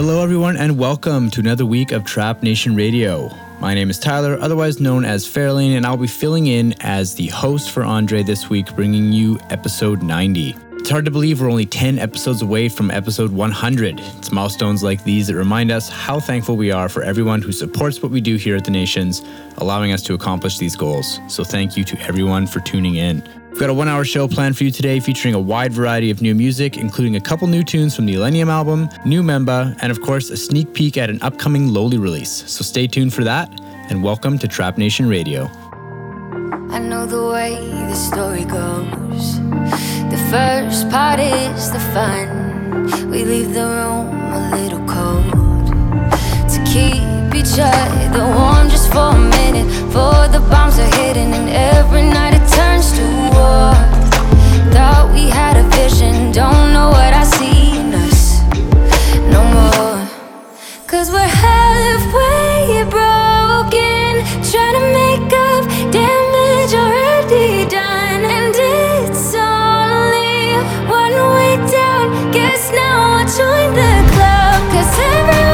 Hello, everyone, and welcome to another week of Trap Nation Radio. My name is Tyler, otherwise known as Fairlane, and I'll be filling in as the host for Andre this week, bringing you episode 90. It's hard to believe we're only 10 episodes away from episode 100. It's milestones like these that remind us how thankful we are for everyone who supports what we do here at the Nations, allowing us to accomplish these goals. So, thank you to everyone for tuning in. We've got a one hour show planned for you today featuring a wide variety of new music, including a couple new tunes from the Illenium album, new MEMBA, and of course, a sneak peek at an upcoming Lowly release. So stay tuned for that, and welcome to Trap Nation Radio. I know the way the story goes. The first part is the fun. We leave the room a little cold to keep each other warm just for a minute. For the bombs are hitting, and every night Thought we had a vision, don't know what I see us no more. Cause we're halfway broken, trying to make up damage already done. And it's only one way down. Guess now I'll join the club. Cause everyone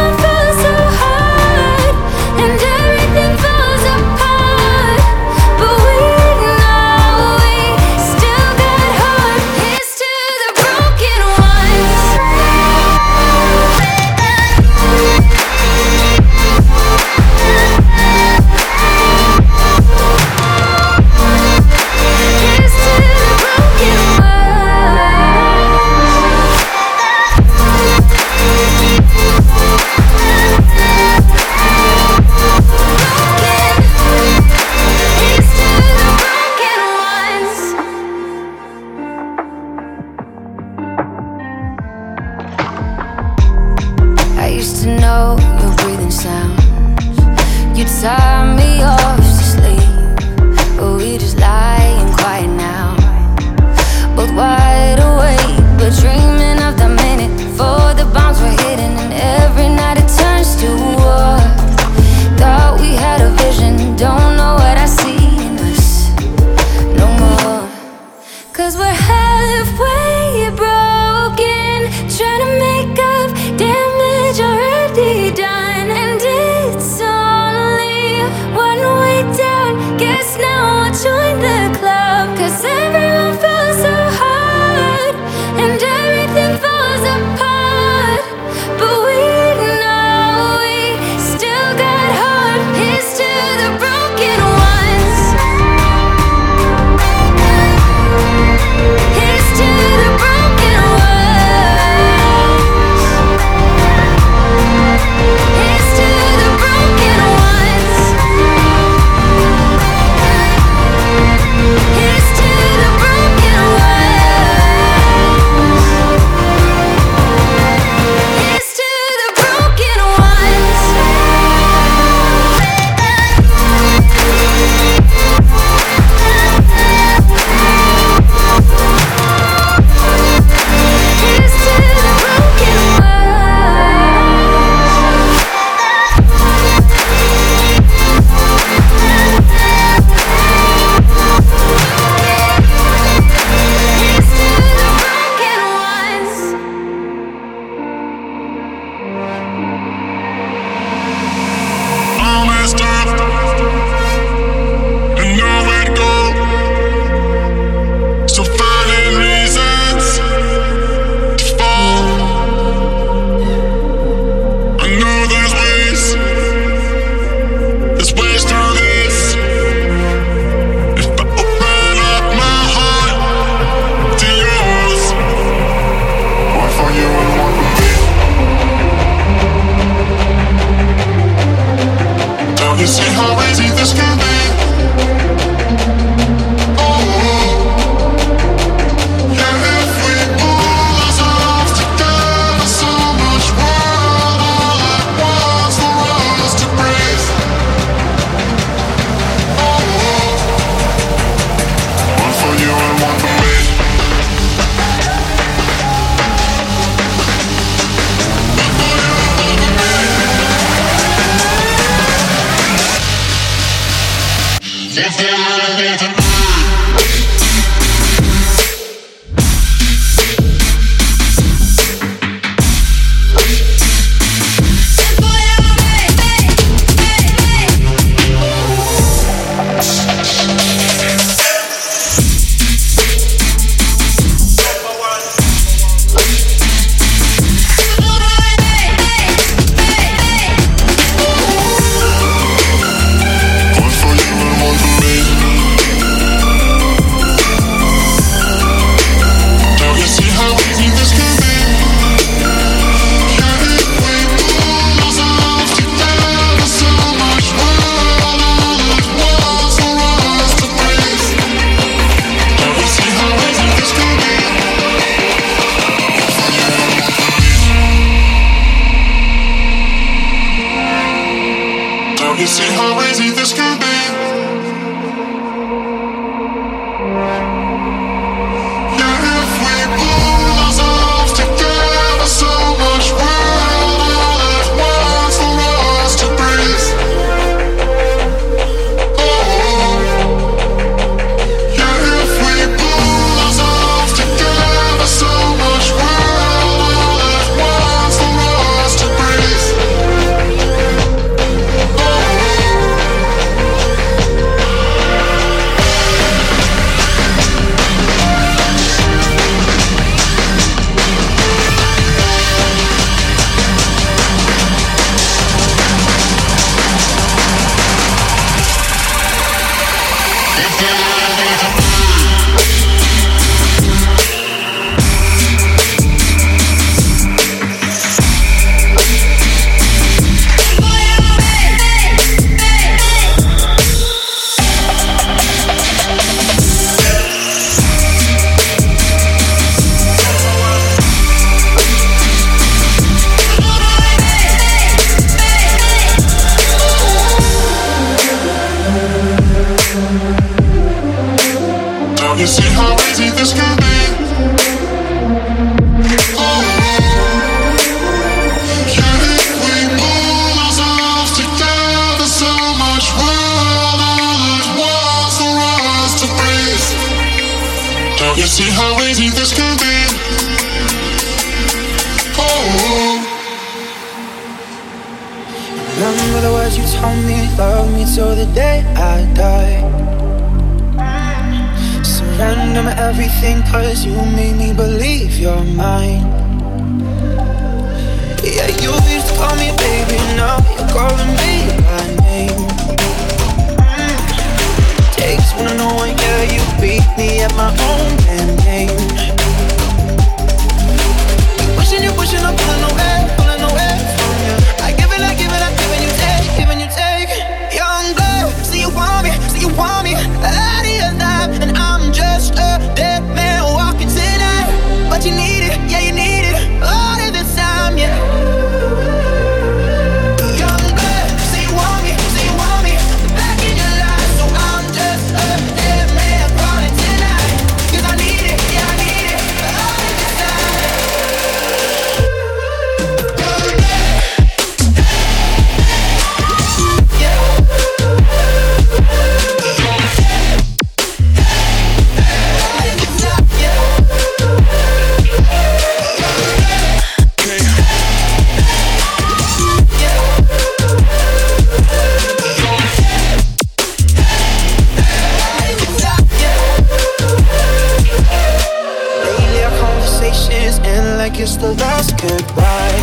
wishes end like it's the last goodbye.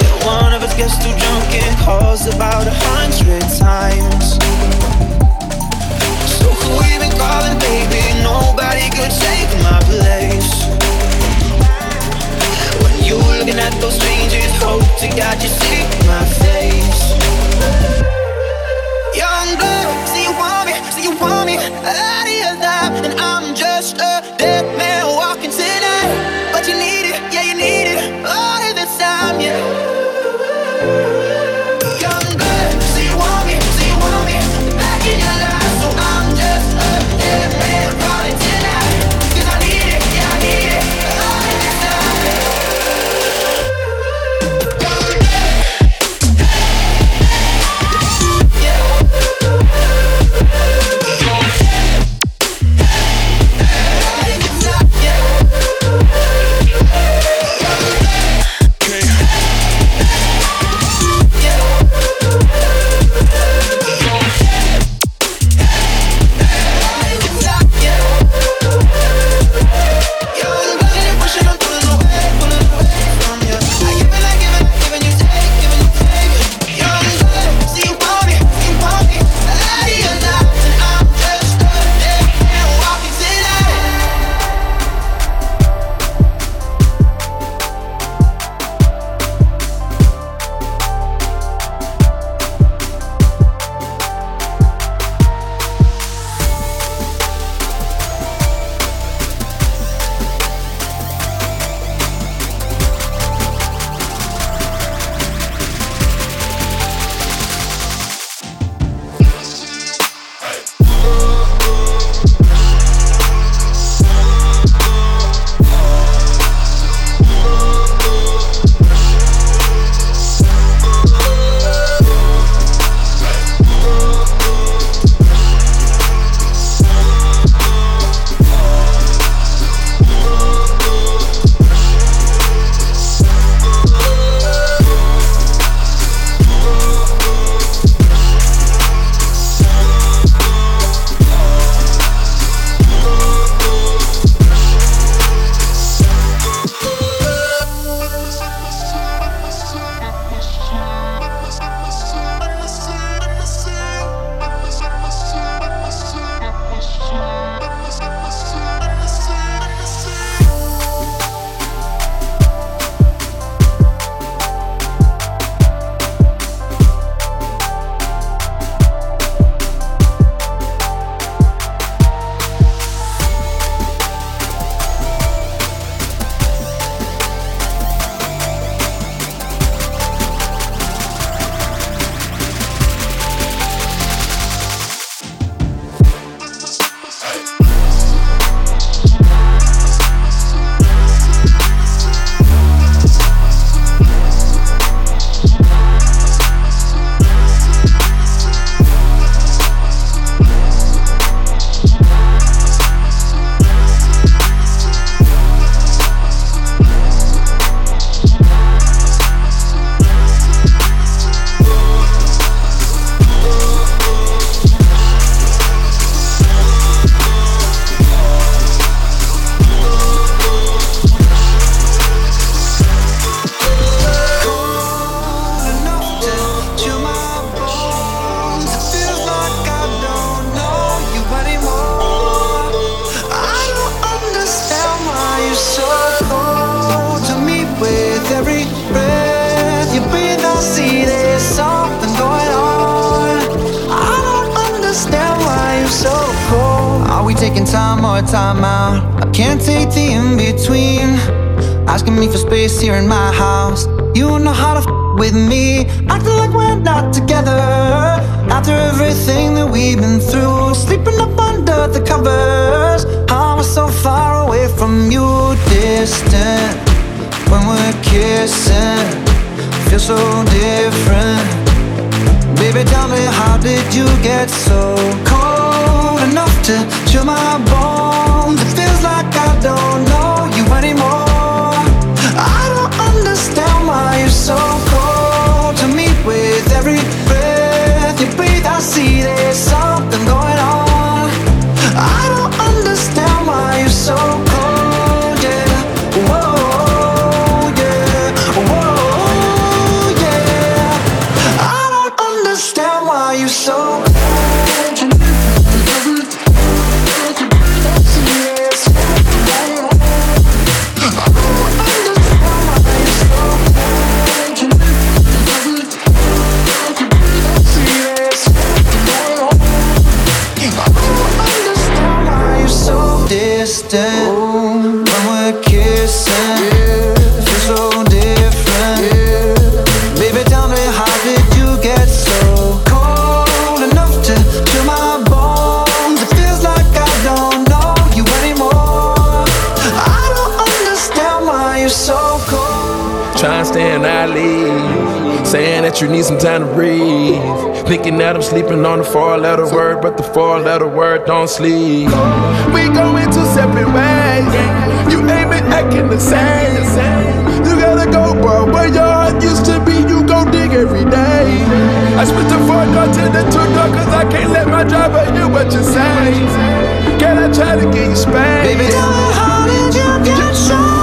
Yeah, one of us gets too drunk and calls about a hundred times. So who we been calling, baby? Nobody could take my place. When you looking at those strangers, hope to God you see my face. Young blood, say you want me, say you want me, out of your life, and I'm. Can't take the in between. Asking me for space here in my house. You know how to f with me. Acting like we're not together. After everything that we've been through, sleeping up under the covers. I was so far away from you, distant. When we're kissing, feel so different. Baby, tell me, how did you get so cold enough to chill my bones? Like I don't know you anymore. I don't understand why you're so cold to me. With every breath you breathe, I see there's something Trying to leave. Saying that you need some time to breathe. Thinking that I'm sleeping on the four letter word, but the four letter word don't sleep. We going two separate ways. You ain't been acting the same. You gotta go, bro. Where your heart used to be, you go dig every day. I switched the four door to the two door, cause I can't let my driver hear what you say. Can I try to get you spanked? Baby, tell me how did you get so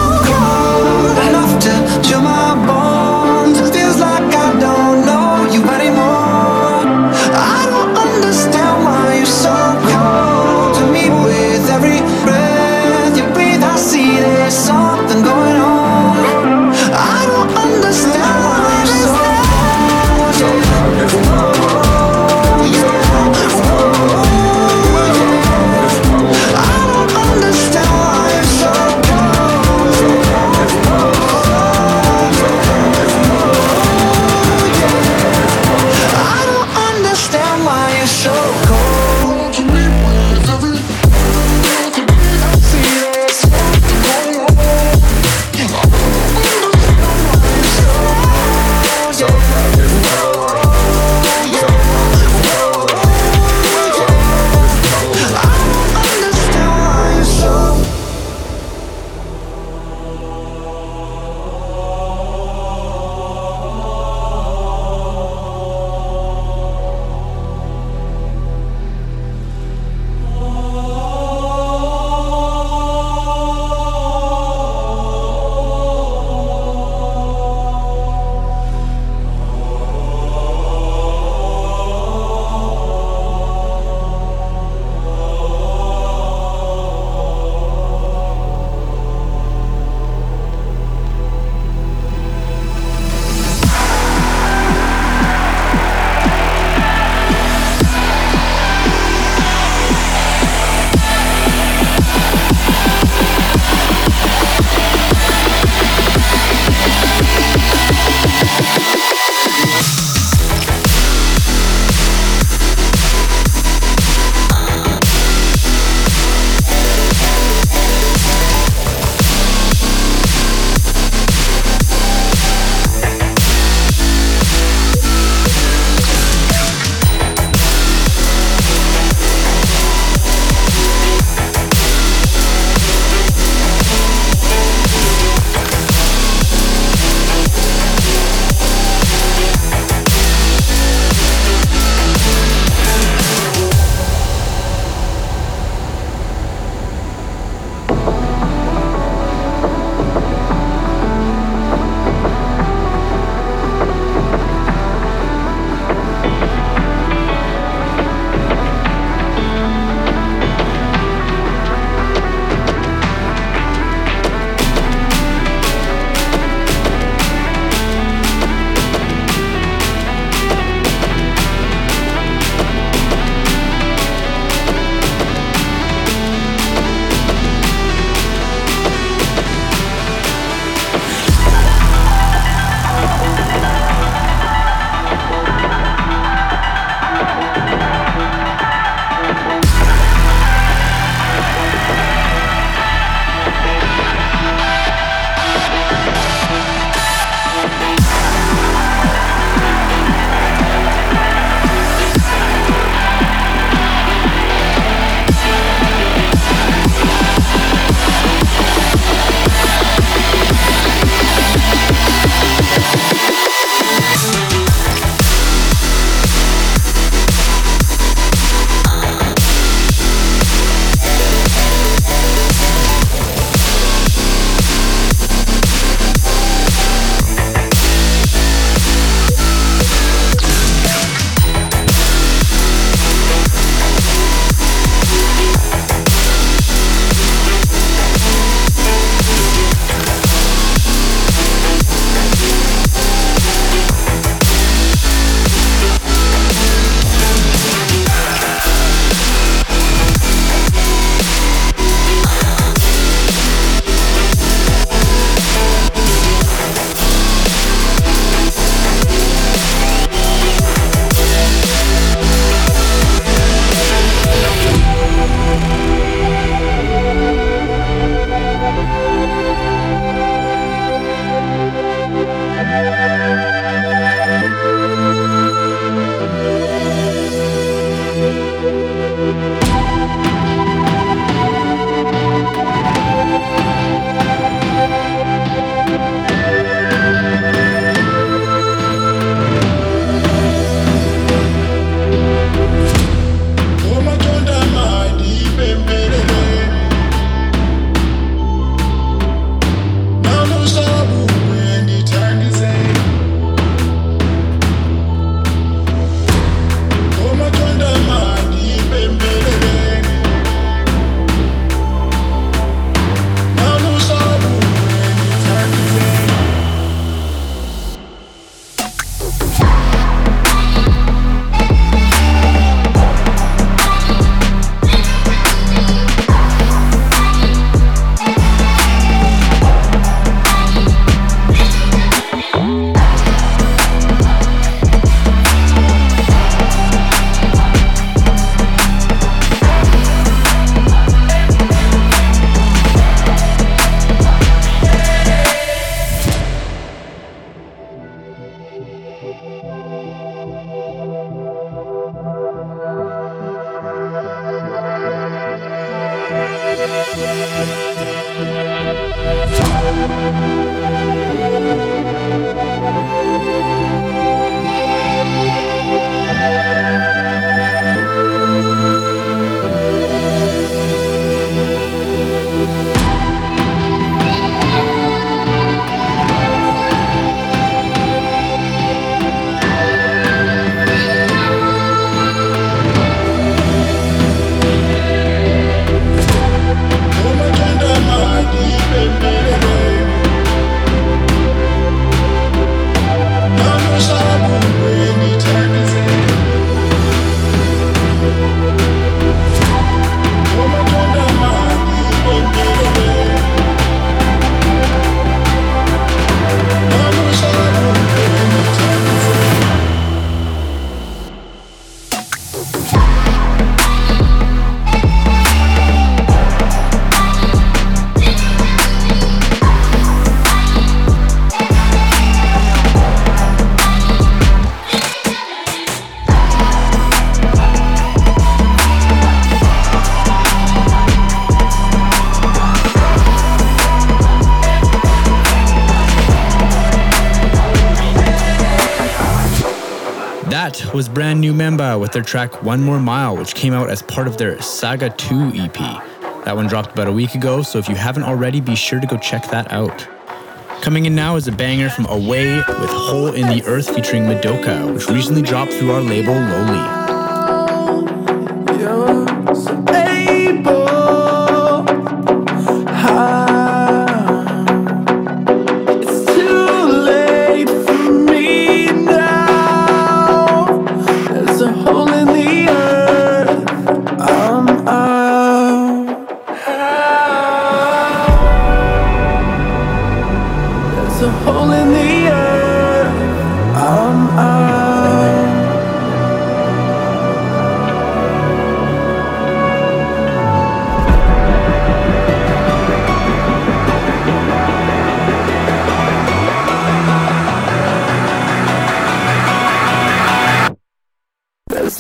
was brand new MEMBA with their track One More Mile, which came out as part of their Saga 2 EP. That one dropped about a week ago, so if you haven't already, be sure to go check that out. Coming in now is a banger from Away with Hole in the Earth featuring Midoca, which recently dropped through our label Lowly.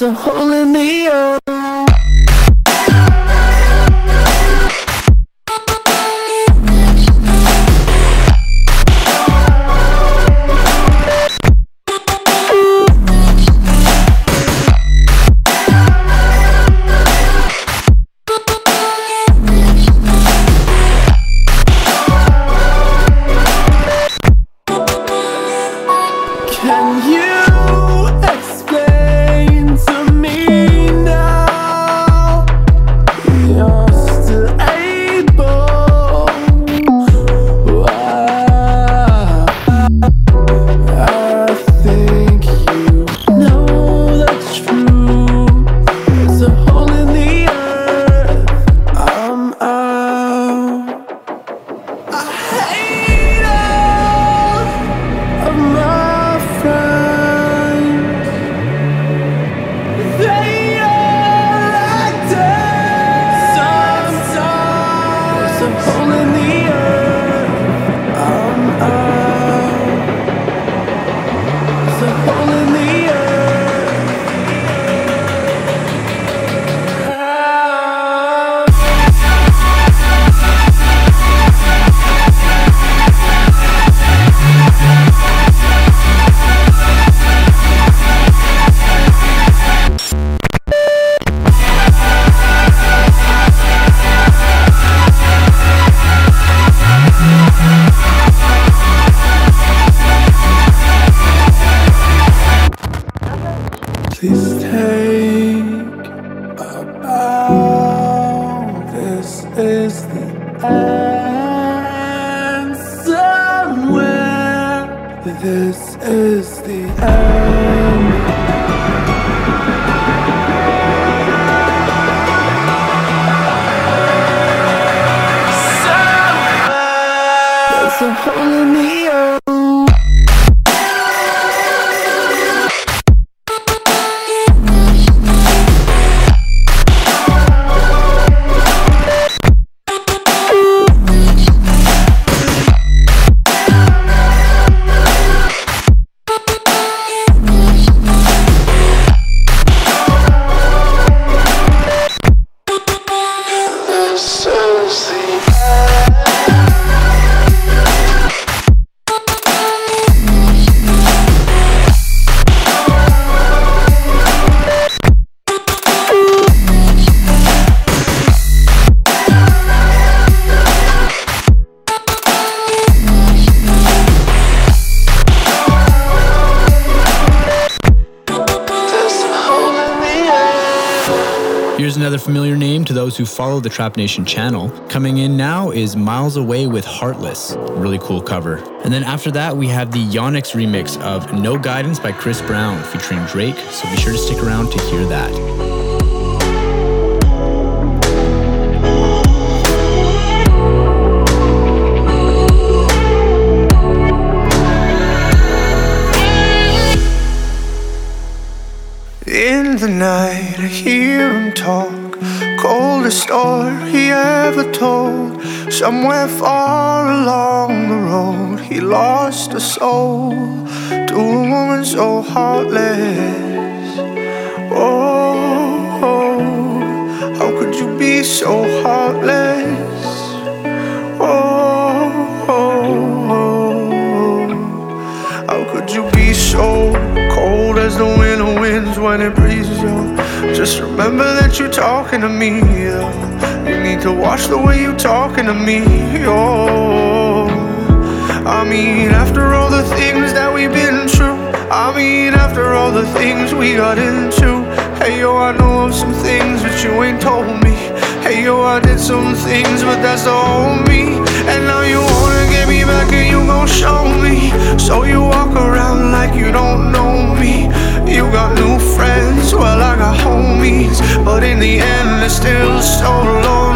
to holding me up. Those who follow the Trap Nation channel. Coming in now is Miles Away with Heartless. Really cool cover. And then after that, we have the Yonexx remix of No Guidance by Chris Brown featuring Drake, so be sure to stick around to hear that. In the night, I hear him talk. Coldest story he ever told. Somewhere far along the road, he lost a soul to a woman so heartless. Oh, oh how could you be so heartless? Oh, oh, oh, how could you be so cold as the winter winds when it breezes. Just remember that you're talking to me. Yeah. You need to watch the way you're talking to me. Oh, I mean, after all the things that we've been through. I mean, after all the things we got into. Hey yo, I know of some things but you ain't told me. Hey yo, I did some things, but that's old me. And now you wanna get me back and you gon' show me. So you walk around the end, is still so lonely.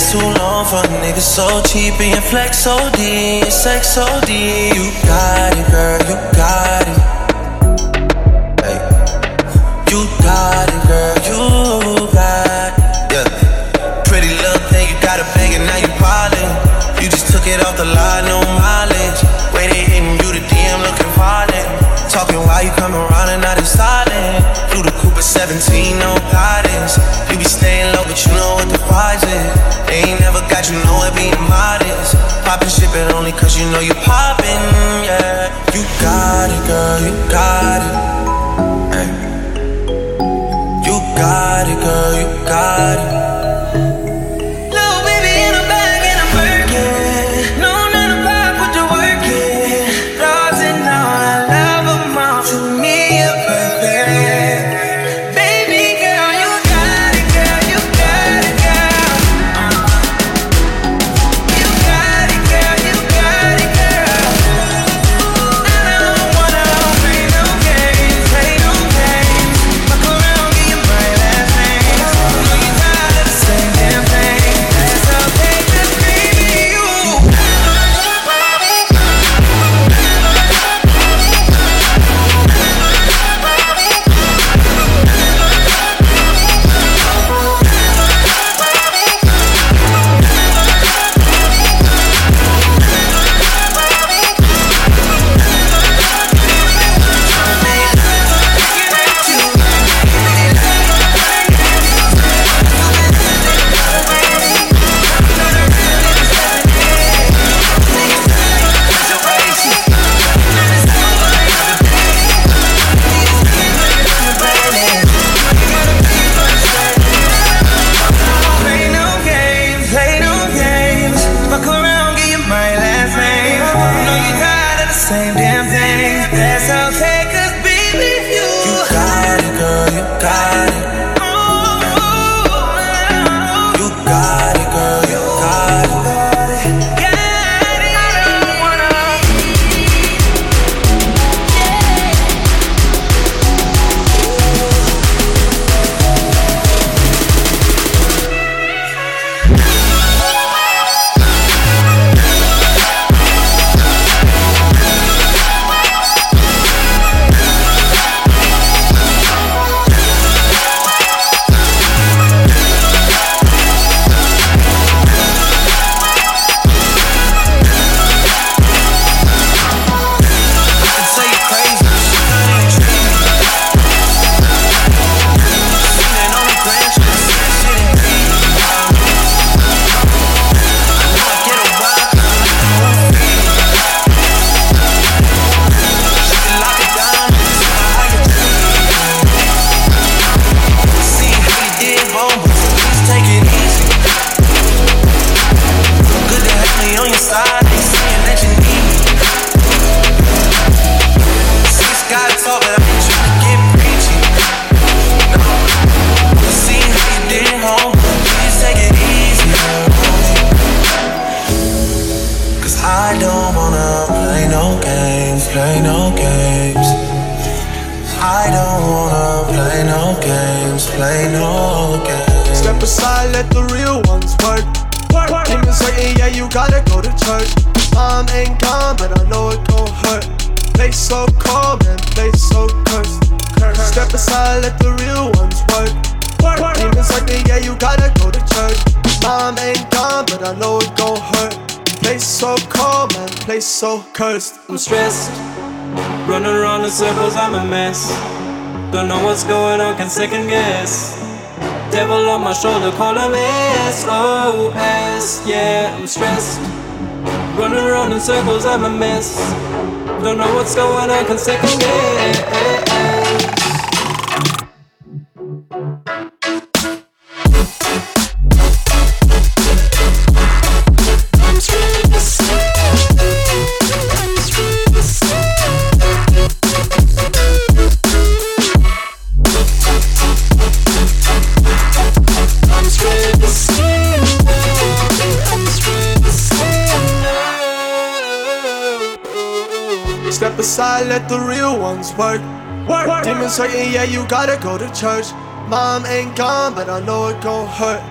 Pants too long for a nigga so cheap. And flex OD, and sex OD. You got it, girl, you got it. Hey. You got it, girl, you got it. Yeah. Pretty little thing, you got a bag and now you piling. You just took it off the line, no mileage. Waiting, hitting you, the DM looking violent. Talking while you come around and now they silent. Flew the Cooper 17, no guidance. You know it being modest. Poppin' shit, but only cause you know you poppin', yeah. You got it, girl, you got it. Cursed. I'm stressed, running around in circles, I'm a mess. Don't know what's going on, can second guess. Devil on my shoulder, calling me SOS. Yeah, I'm stressed, running around in circles, I'm a mess. Don't know what's going on, can second guess. Work. Work. Demons saying, yeah, you gotta go to church. Mom ain't gone, but I know it gon' hurt.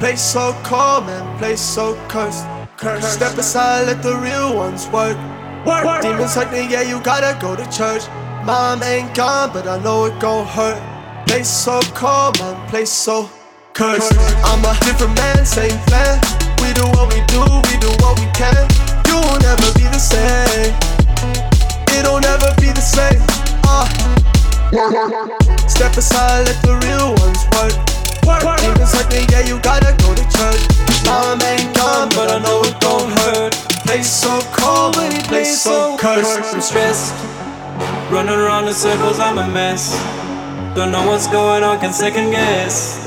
Place so cold, man, place so cursed. Cursed. Step aside, let the real ones work. Work. Demons saying, yeah, you gotta go to church. Mom ain't gone, but I know it gon' hurt. Place so cold, man, place so cursed. I'm a different man, same plan. We do what we do, we do what we can. You will never be the same it'll never be the same. Step aside, let the real ones work. Demons like me, yeah, you gotta go to church. Mom ain't gone, but I know it gon' hurt. Place so cold, but he place so cursed. I'm stressed, running around in circles, I'm a mess. Don't know what's going on, can second guess.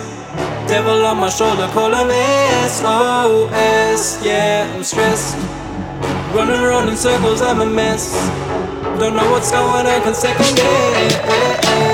Devil on my shoulder, calling me SOS. Yeah, I'm stressed, running around in circles, I'm a mess. Don't know what's going on, can second guess.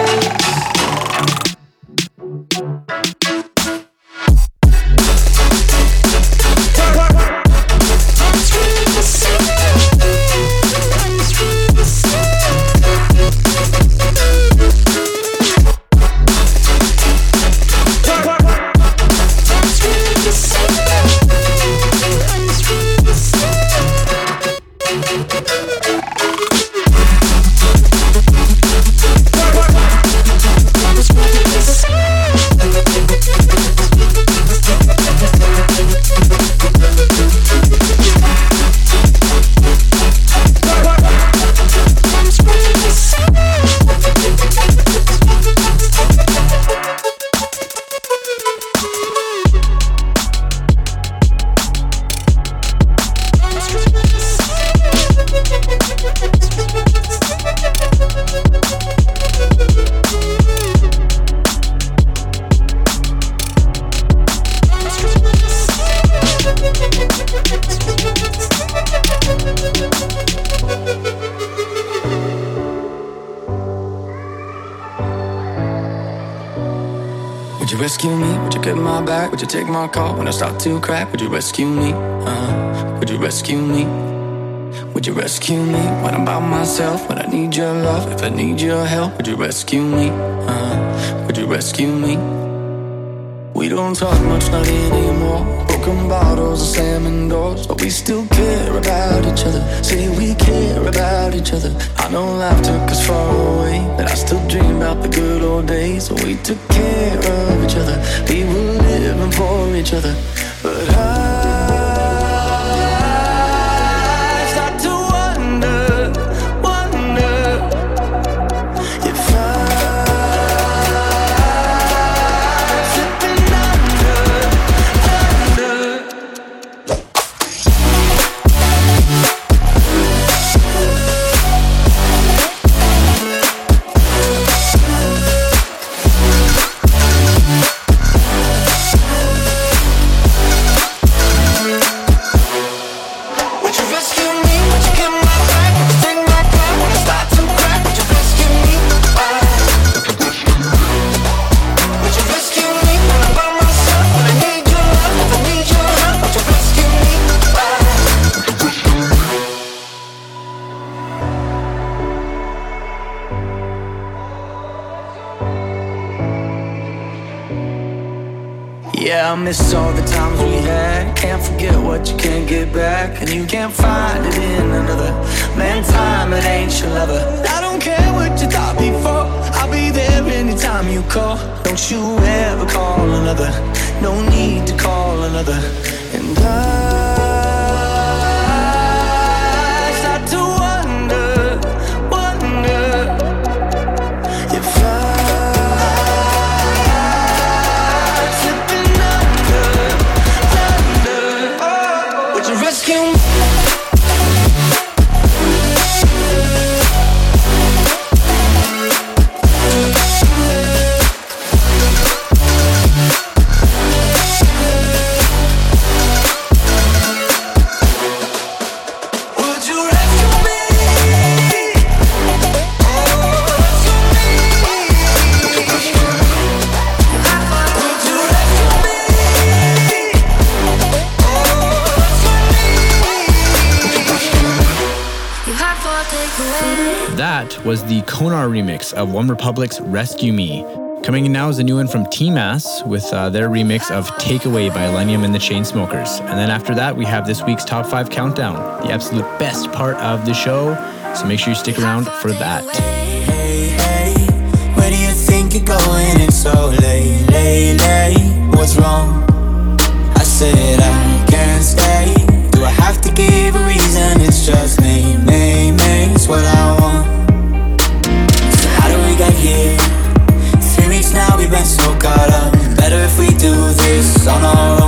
You rescue me? Would you get my back? Would you take my call when I start to crack? Would you rescue me? Uh, would you rescue me? Would you rescue me when I'm by myself? When I need your love, if I need your help, would you rescue me? Uh, would you rescue me? We don't talk much, not anymore. Broken bottles and slamming doors, but we still care about each other. Say we care about each other. I know life took us far away, but I still dream about the good old days we took care of each other. We were living for each other, but I call. Don't you ever call another. No need to call another. And I Konar remix of One Republic's Rescue Me. Coming in now is a new one from T-Mass with uh, their remix of Takeaway by Illenium and the Chainsmokers. And then after that, we have this week's Top 5 Countdown, the absolute best part of the show. So make sure you stick around for that. Where do you think you're going? It's so late, late, late. What's wrong? I said I can't stay. Do I have to give a reason? It's just. It's what I want. On our own.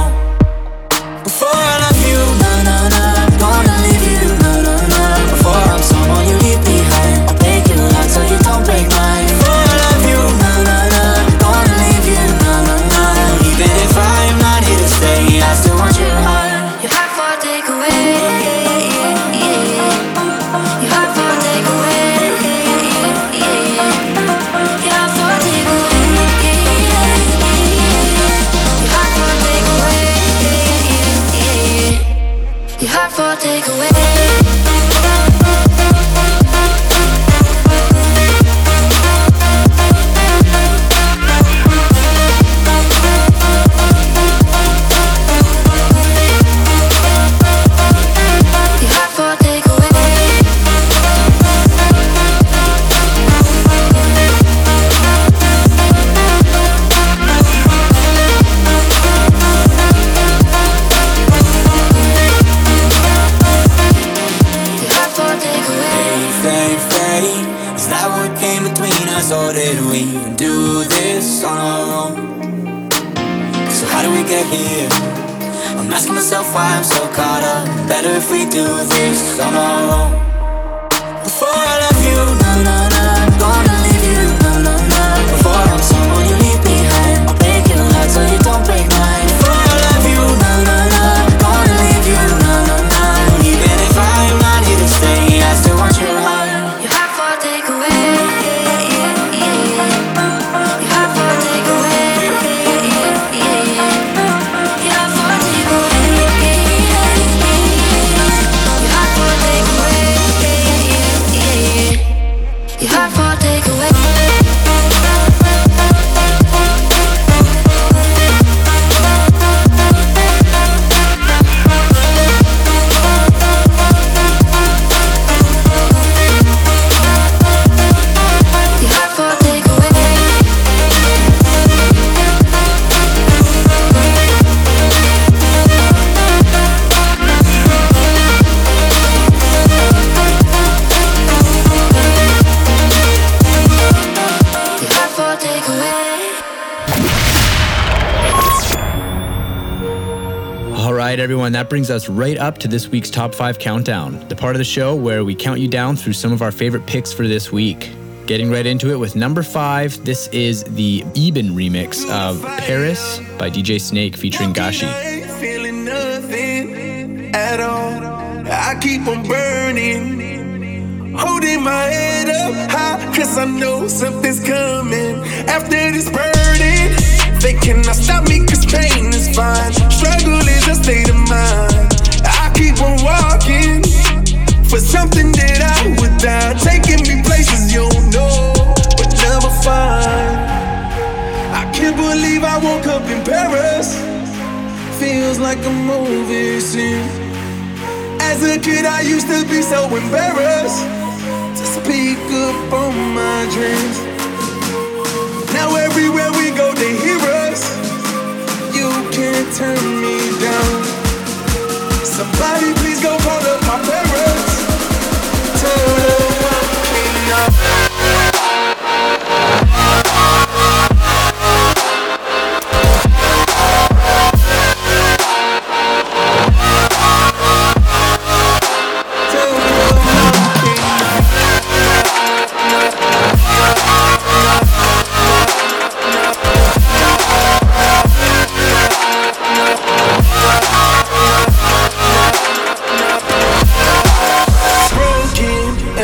Everyone, that brings us right up to this week's Top 5 Countdown, the part of the show where we count you down through some of our favorite picks for this week. Getting right into it with number 5, this is the Eben remix of Paris by DJ Snake featuring Gashi. feeling nothing at all. I keep on burning, holding my head up high, cause I know something's coming after this burden. They cannot stop me, cause pain is fine. Struggle is a state of mind. I keep on walking for something that I would die, taking me places you don't know, but never find. I can't believe I woke up in Paris. Feels like a movie scene. As a kid, I used to be so embarrassed to speak up on my dreams. Now everywhere we go, they turn me down. Somebody please go call up my parents.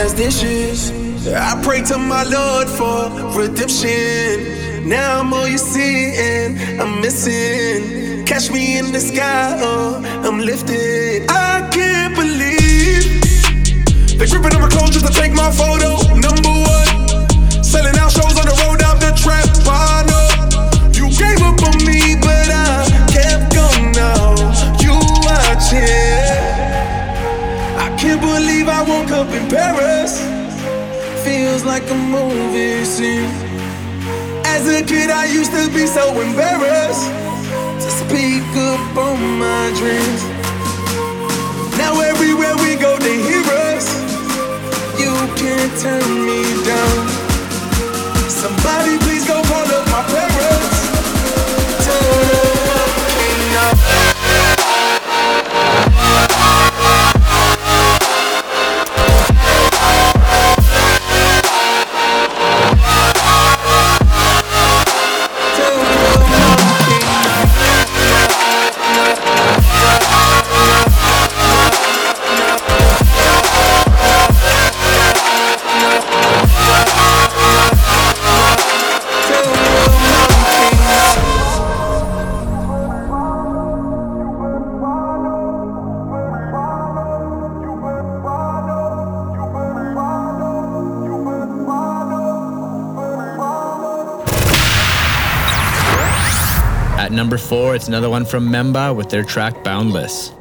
As dishes. I pray to my Lord for redemption. Now I'm all you see and I'm missing. Catch me in the sky, oh, I'm lifted. I can't believe they gripping on my clothes just to take my photo. Number one, selling out shows on the road out the trap. I know you gave up on me, but I kept going now. You watch it. I can't believe I woke up in Paris. Like a movie scene. As a kid, I used to be so embarrassed to speak up on my dreams. Now everywhere we go, they hear us. You can't turn me down. Somebody please go call up my parents. One from Memba with their track Boundless.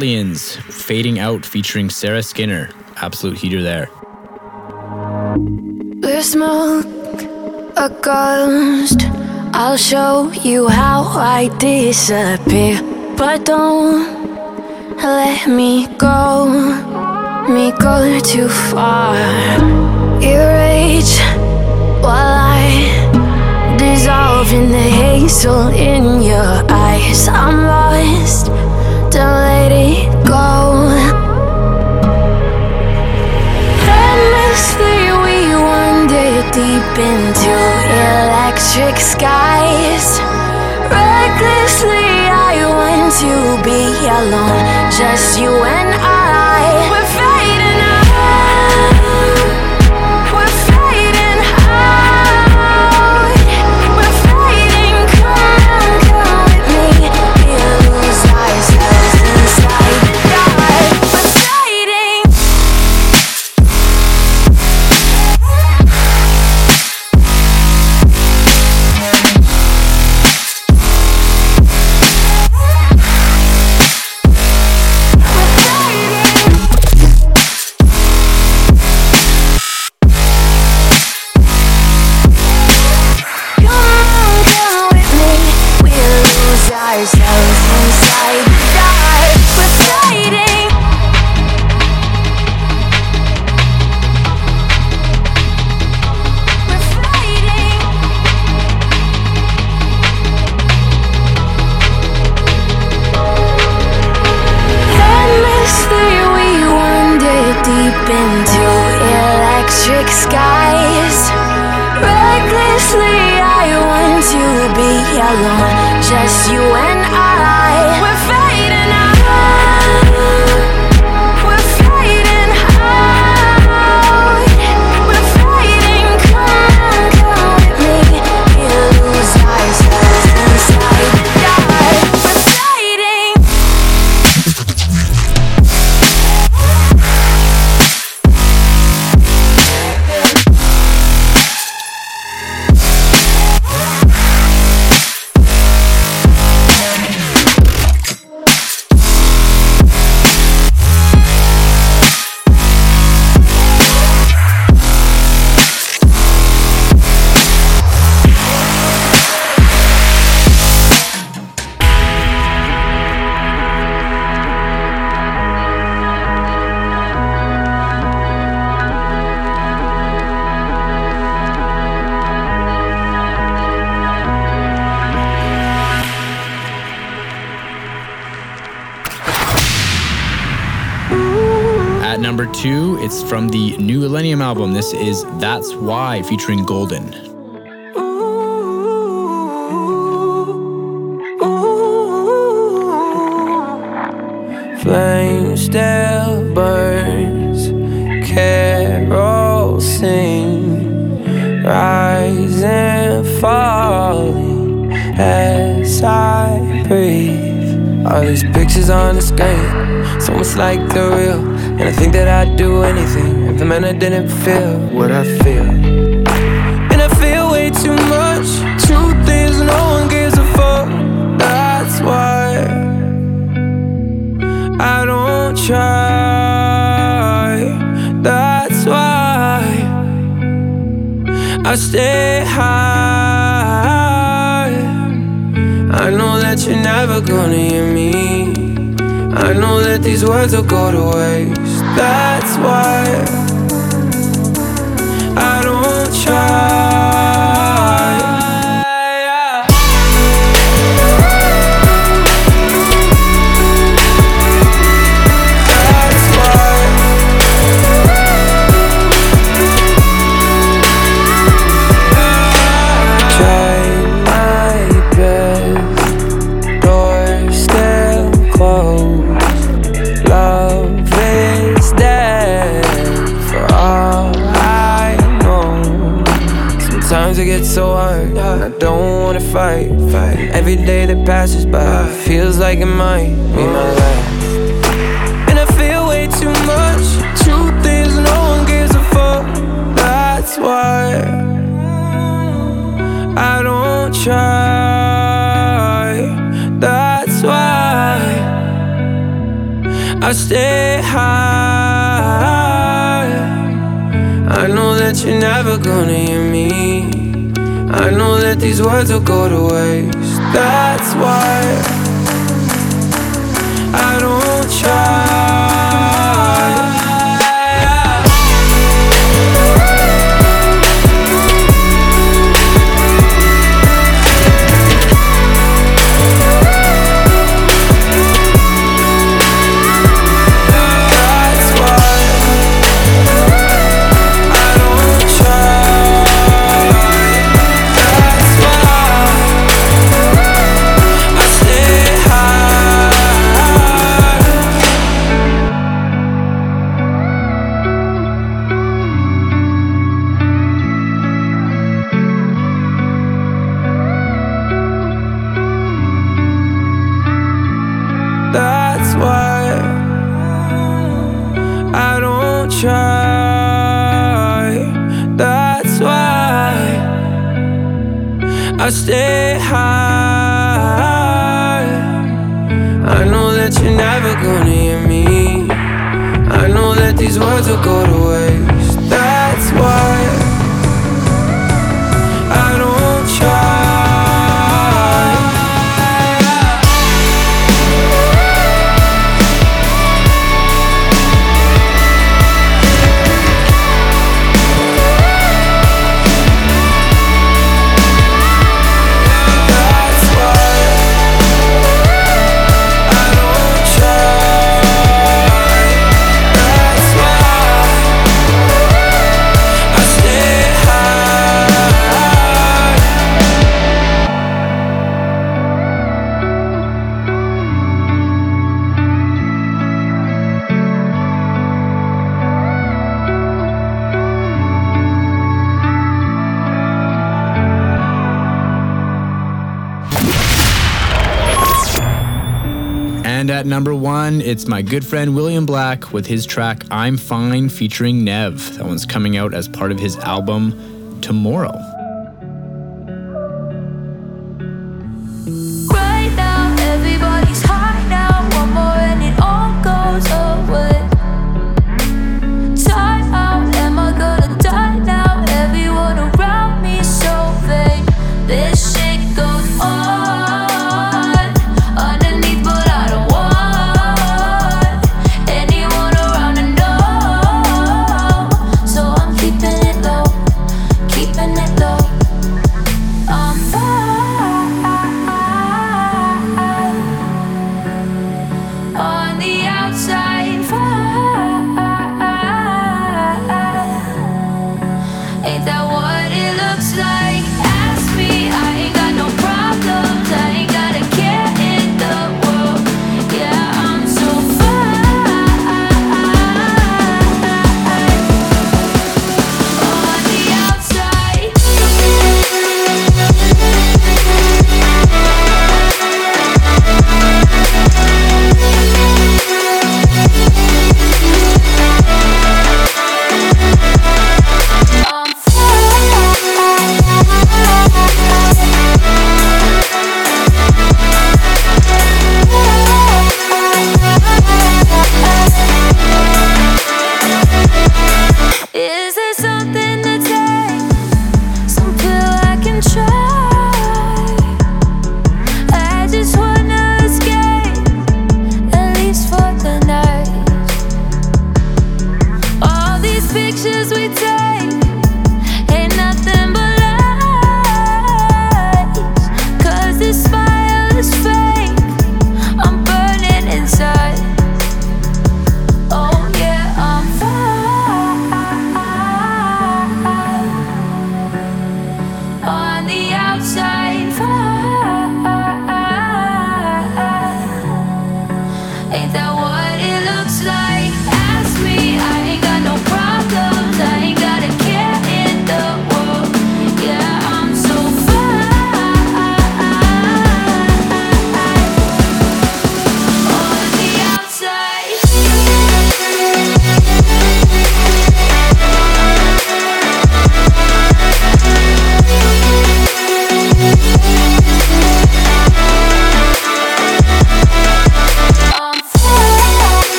ATLiens Fading Out featuring Sara Skinner. Absolute heater there. We're smoke, a ghost. I'll show you how I disappear. But don't let me go, me go too far. Erase while I dissolve in the hazel in your eyes. I'm lost, don't let it go. We deep into electric skies. Recklessly I want to be alone, just you and I. That's Why featuring GOLDN. Flame still burns, carols sing, rise and falling as I breathe. All these pictures on the screen, so much like the real. And I think that I'd do anything the man I didn't feel what I feel. And I feel way too much. Truth is, no one gives a fuck. That's why. I don't try. That's why I stay high. I know that you're never gonna hear me. I know that these words will go to waste. That's why don't fight, fight. Every day that passes by feels like it might be my life. And I feel way too much. Truth is, no one gives a fuck. That's why I don't try. That's why I stay high. I know that you're never gonna hear me. I know that these words will go to waste. That's why I don't try. at number one, it's my good friend William Black with his track I'm Fine featuring Nevve. That one's coming out as part of his album Tomorrow.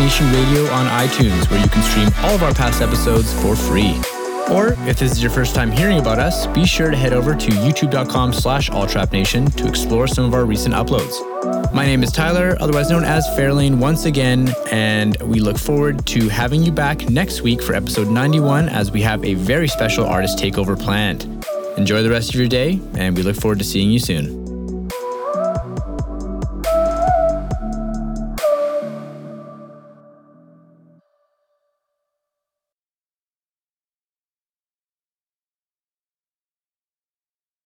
Nation Radio on iTunes, where you can stream all of our past episodes for free. Or if this is your first time hearing about us, be sure to head over to youtube.com slash alltrapnation to explore some of our recent uploads. My name is Tyler, otherwise known as Fairlane once again, and we look forward to having you back next week for episode 91 as we have a very special artist takeover planned. Enjoy the rest of your day, and we look forward to seeing you soon.